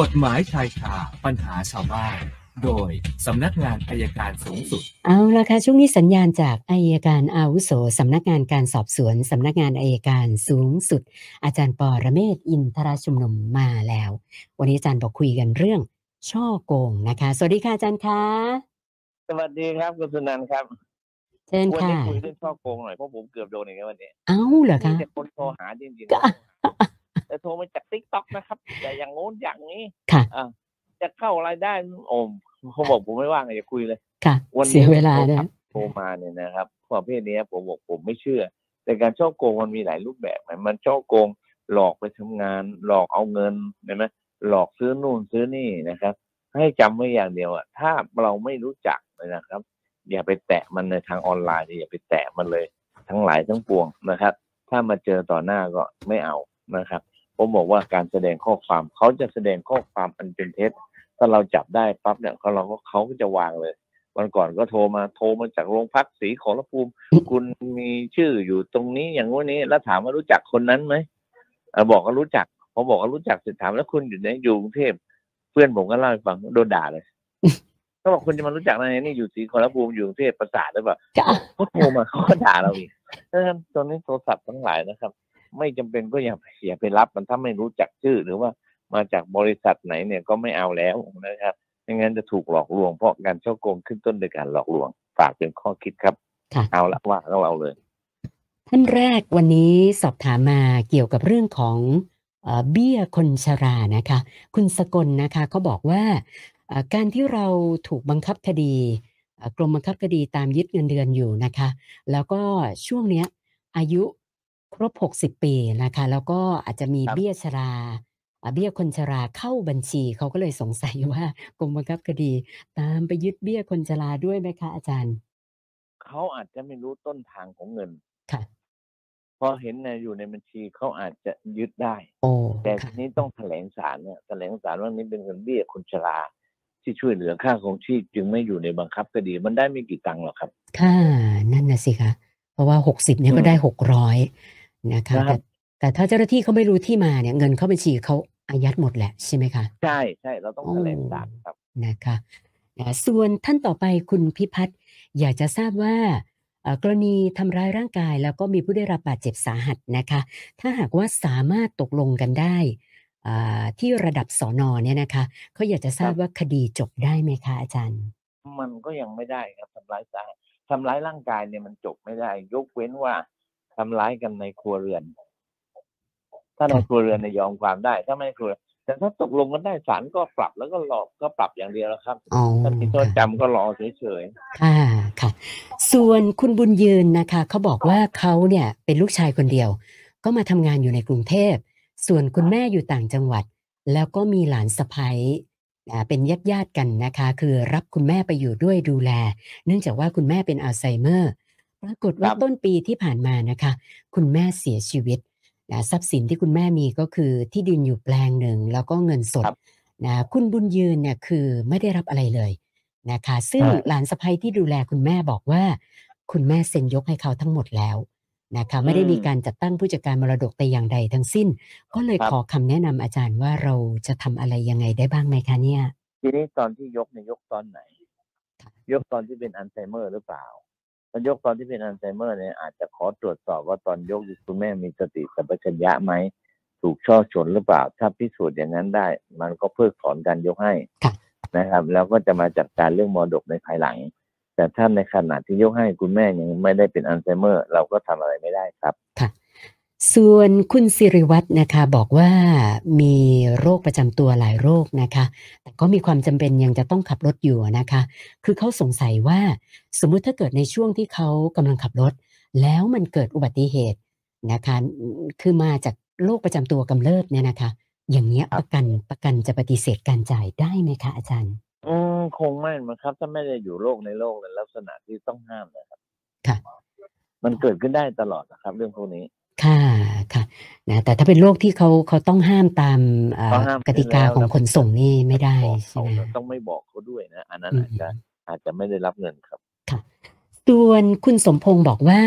กฎหมายชายคาปัญหาชาวบ้าน โดยสำนักงานอัยการสูงสุด เอาละค่ะช่วงนี้สัญญาณจากอัยการอาวุโสสำนักงานการสอบสวนสำนักงานอัยการสูงสุด อาจารย์ปอระเมศวร์อินทรชุมนุมมาแล้ว วันนี้อาจารย์บอกคุยกันเรื่อง ฉ้อโกงนะคะ สวัสดีค่ะอาจารย์คะสวัสดีครับคุณสุนันท์ครับเชิญวันค่ะนี้คุยเรื่องฉ้อโกงหน่อยเพราะผมเกือบโดนอย่างนี้วันนี้เอ้าเหรอมีคะแต่คนโทรหาจริงก็ๆแต่ โทรมาจาก TikTok นะครับ แต่อย่างโน้นอย่างนี้ค่ะอะจะเข้ารายได้โอมเขาบอกผมไม่ว่างอย่าคุยเลย ค่ะวันนี้เสียเวลาโทรนะศัพท์โทรมาเนี่ยนะครับประเภทเนี้ยผมบอกผมไม่เชื่อ แต่การฉ้อโกงมันมีหลายรูปแบบนะมันฉ้อโกงหลอกไปทำงาน หลอกเอาเงินเห็นไหมหลอกซื้อนู่นซื้อนี่นะครับ ให้จำไว้อย่างเดียวอะถ้าเราไม่รู้จักเลยนะครับ อย่าไปแตะมันในทางออนไลน์อย่าไปแตะมันเลย ทั้งหลายทั้งปวงนะครับ ถ้ามาเจอต่อหน้าก็ไม่เอานะครับ ผมบอกว่าการแสดงข้อความเขาจะแสดงข้อความอันเป็นเท็จ ถ้าเราจับได้ปั๊บเนี่ยเขาเราก็เขาก็จะวางเลย วันก่อนก็โทรมาโทรมาจากโรงพักศรีขอรภูมิ คุณมีชื่ออยู่ตรงนี้อย่างงู้นนี้แล้วถามว่ารู้จักคนนั้นไหมเออบอกว่ารู้จักพอบอกว่ารู้จักเสร็จถามแล้วคุณอยู่ไหนอยู่กรุงเทพเพื่อนผมก็เล่าให้ฟังโดนด่าเลยเขาบอกคุณจะมารู้จักอะไรนี่อยู่ศรีขอรภูมิอยู่กรุงเทพประสาทหรือเปล่าก็เขาโทรมาเขาก็ด่าเราอีกดังนั้นตอนนี้โทรศัพท์ทั้งหลายนะครับ ไม่จำเป็นก็อย่าอย่าไปรับมันถ้าไม่รู้จักชื่อ หรือว่ามาจากบริษัทไหนเนี่ยก็ไม่เอาแล้วนะครับไม่งั้นจะถูกหลอกลวงเพราะการช่อโกงขึ้นต้นโดยการหลอกลวงฝากเป็นข้อคิดครับค่ะเอาละว่าของเราเลย ท่านแรกวันนี้สอบถามมาเกี่ยวกับเรื่องของเอ่อเบี้ยคนชรานะคะ คุณสกลนะคะเขาบอกว่าเอ่อการที่เราถูกบังคับคดีเอ่อกรมบังคับคดีตามยึดเงินเดือนอยู่นะคะ แล้วก็ช่วงเนี้ยอายุ ครบ 60 ปีนะคะ แล้วก็อาจจะมีครับเบี้ยชราอ่าเบี้ยคนชราเข้าบัญชีเขาก็เลยสงสัยว่ากรมบังคับคดี ตามไปยึดเบี้ยคนชราด้วยไหมคะอาจารย์เขาอาจจะไม่รู้ต้นทางของเงินค่ะพอเห็นในอยู่ในบัญชีเขาอาจจะยึดได้โอ้แต่ค่ะทีนี้ต้องแถลงศาลเนี่ยแถลงศาลว่านี่เป็นเงินเบี้ยคนชราที่ช่วยเหลือค่าครองชีพจึงไม่อยู่ในบังคับคดีมันได้ไม่กี่ตังค์หรอกครับ ค่ะนั่นน่ะสิคะเพราะว่าหกสิบเนี่ยอืมก็ได้หกร้อย นะคะครัแต่บแต่ถ้าเจ้าหน้าที่เขาไม่รู้ที่มาเนี่ยเงินเข้าบัญชีเขาอายัดหมดแหละใช่ไหมคะใช่ใช่เราต้องแถลงศาลครับนะคะนะส่วนท่านต่อไปคุณพิพัฒน์อยากจะทราบว่าเอ่อกรณีทำร้ายร่างกาย แล้วก็มีผู้ได้รับบาดเจ็บสาหัสนะคะ ถ้าหากว่าสามารถตกลงกันได้อ่าที่ระดับสอนอเนี่ยนะคะเขาอยากจะทราบครับว่าคดีจบได้ไหมคะอาจารย์ มันก็ยังไม่ได้ครับทำร้ายสาหัสทำร้ายร่างกายเนี่ยมันจบไม่ได้ ยกเว้นว่า ทำร้ายกันในครัวเรือน ถ้าในค่ะครัวเรือนเนี่ยยอมความได้ ถ้าไม่ในครัวเรือนแต่ถ้าตกลงกันได้ศาลก็ปรับแล้วก็รอก็ปรับอย่างเดียวแล้วครับอ๋อถ้าผิดโทษค่ะจำก็รอเฉยค่ะค่ะ ส่วนคุณบุญยืนนะคะเขาบอกว่าเขาเนี่ยเป็นลูกชายคนเดียว ก็มาทำงานอยู่ในกรุงเทพ ส่วนคุณแม่อยู่ต่างจังหวัด แล้วก็มีหลานสะใภ้อ่าเป็นญาติญาติๆกันนะคะ คือรับคุณแม่ไปอยู่ด้วยดูแล เนื่องจากว่าคุณแม่เป็นอัลไซเมอร์ ปรากฏว่าครับต้นปีที่ผ่านมานะคะ คุณแม่เสียชีวิตนะทรัพย์สินที่คุณแม่มีก็คือที่ดินอยู่แปลงหนึ่งแล้วก็เงินสดครับนะคุณบุญยืนเนี่ยคือไม่ได้รับอะไรเลยนะคะ ซึ่งใช่หลานสะใภ้ที่ดูแลคุณแม่บอกว่า คุณแม่เซ็นยกให้เขาทั้งหมดแล้วนะคะไม่ได้มีการจัดตั้งผู้จัดการมรดกแต่อย่างใดทั้งสิ้น ก็เลยครับขอคำแนะนำอาจารย์ว่าเราจะทำอะไรยังไงได้บ้างไหมคะเนี่ยๆทีนี้ตอนที่ยกเนี่ยยกตอนไหนค่ะยกตอนที่เป็นอัลไซเมอร์หรือเปล่า ถ้ายกตอนที่เป็นอัลไซเมอร์เนี่ยอาจจะขอตรวจสอบว่าตอนยกคุณแม่มีสติสัมปชัญญะไหมถูกช่อชนหรือเปล่า ถ้าพิสูจน์อย่างนั้นได้ มันก็เพิกถอนการยกให้นะครับ แล้วก็จะมาจัดการเรื่องมรดกในภายหลัง แต่ถ้าในขณะที่ยกให้คุณแม่ยังไม่ได้เป็นอัลไซเมอร์ เราก็ทำอะไรไม่ได้ครับค่ะ ส่วนคุณสิริวัตรนะคะบอกว่ามีโรคประจำตัวหลายโรคนะคะ แต่ก็มีความจำเป็นยังจะต้องขับรถอยู่นะคะ คือเขาสงสัยว่าสมมุติถ้าเกิดในช่วงที่เขากำลังขับรถ แล้วมันเกิดอุบัติเหตุนะคะอืมคือมาจากโรคประจำตัวกำเริบเนี่ยนะคะ อย่างเงี้ยครับประกันประกันจะปฏิเสธการจ่ายได้ไหมคะอาจารย์อืมคงไม่มั้งครับ ถ้าไม่ได้อยู่โลกในโลกในลักษณะที่ต้องห้ามนะครับ ค่ะ มันเกิดขึ้นได้ตลอดนะครับ เรื่องพวกนี้ ค่ะค่ะนะแต่ถ้าเป็นโรคที่เขาเขาต้องห้ามตามเอ่อต้องห้ามกติกาแล้วของขนส่งนี่ไม่ได้บอกใช่เขาไหมต้องไม่บอกเขาด้วยนะ อันนั้นอืมอาจจะอาจจะไม่ได้รับเงินครับค่ะส่วนคุณสมพงศ์บอกว่า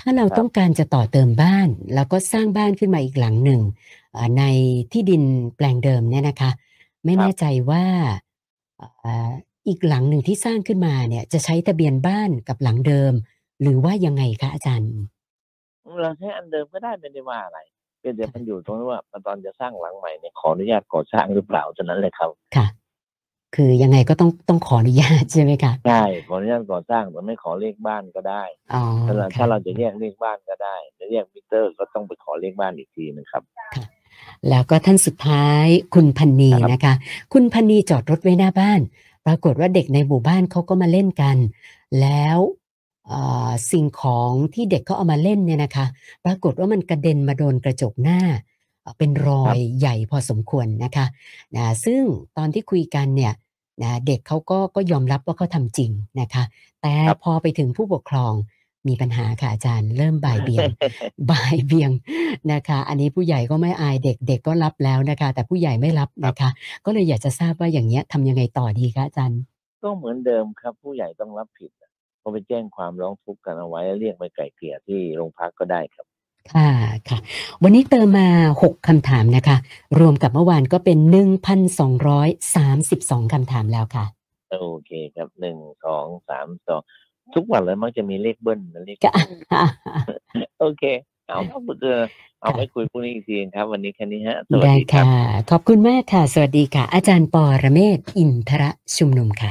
ถ้าเราครับต้องการจะต่อเติมบ้าน แล้วก็สร้างบ้านขึ้นมาอีกหลังหนึ่งเอ่อในที่ดินแปลงเดิมเนี่ยนะคะ ไม่ครับแน่ใจว่าเอ่ออีกหลังหนึ่งที่สร้างขึ้นมาเนี่ย จะใช้ทะเบียนบ้านกับหลังเดิม หรือว่ายังไงคะอาจารย์ เราใช้อันเดิมก็ได้ไม่ได้ว่าอะไรเพียงแต่มันอยู่ตรงที่ว่าตอนจะสร้างหลังใหม่เนี่ยขออนุญาตก่อสร้างหรือเปล่าเท่านั้นเลยครับค่ะ คือยังไงก็ต้องต้องขออนุญาตใช่ไหมคะใช่ขออนุญาตก่อสร้างแต่ไม่ขอเลขบ้านก็ได้อ๋อถ้าเราค่ะถ้าเราจะแยกเลขบ้านก็ได้จะแยกมิเตอร์ก็ต้องไปขอเลขบ้านอีกทีนึงครับแล้วก็ท่านสุดท้ายคุณพันนีครับนะคะ คุณพันนีจอดรถไว้หน้าบ้าน ปรากฏว่าเด็กในหมู่บ้านเขาก็มาเล่นกัน แล้วเอ่อ สิ่งของที่เด็กเขาเอามาเล่นเนี่ยนะคะ ปรากฏว่ามันกระเด็นมาโดนกระจกหน้าเอ่อเป็นรอยใหญ่พอสมควรนะคะนะซึ่งตอนที่คุยกันเนี่ยนะเด็กเขาก็ก็ยอมรับว่าเขาทำจริงนะคะ แต่ครับพอไปถึงผู้ปกครองมีปัญหาค่ะอาจารย์เริ่มบ่ายเบี่ยงบ่ายเบียงนะคะ อันนี้ผู้ใหญ่ก็ไม่อายเด็กเด็กก็รับแล้วนะคะ แต่ผู้ใหญ่ไม่รับนะคะ ก็เลยอยากจะทราบว่าอย่างเงี้ยทำยังไงต่อดีคะอาจารย์ ก็เหมือนเดิมครับ ผู้ใหญ่ต้องรับผิด ก็ไปแจ้งความร้องทุกข์กันเอาไว้แล้วเรียกไปไกล่เกลี่ยที่โรงพักก็ได้ครับ ค่ะค่ะ วันนี้เติมมา 6คำถามนะคะ รวมกับเมื่อวานก็เป็น 1,232คำถามแล้วค่ะ โอเคครับหนึ่งสองสามสองทุกวันเลยมักจะมีเลขเบิ้ลนะเลขก็โอเคเอาครับเออเอาไปคุยพรุ่งนี้อีกทีครับ วันนี้แค่นี้ฮะสวัสได้ดีครับค่ะ ขอบคุณมากค่ะ สวัสดีค่ะ อาจารย์ปอระเมศวร์อินทระชุมนุมค่ะ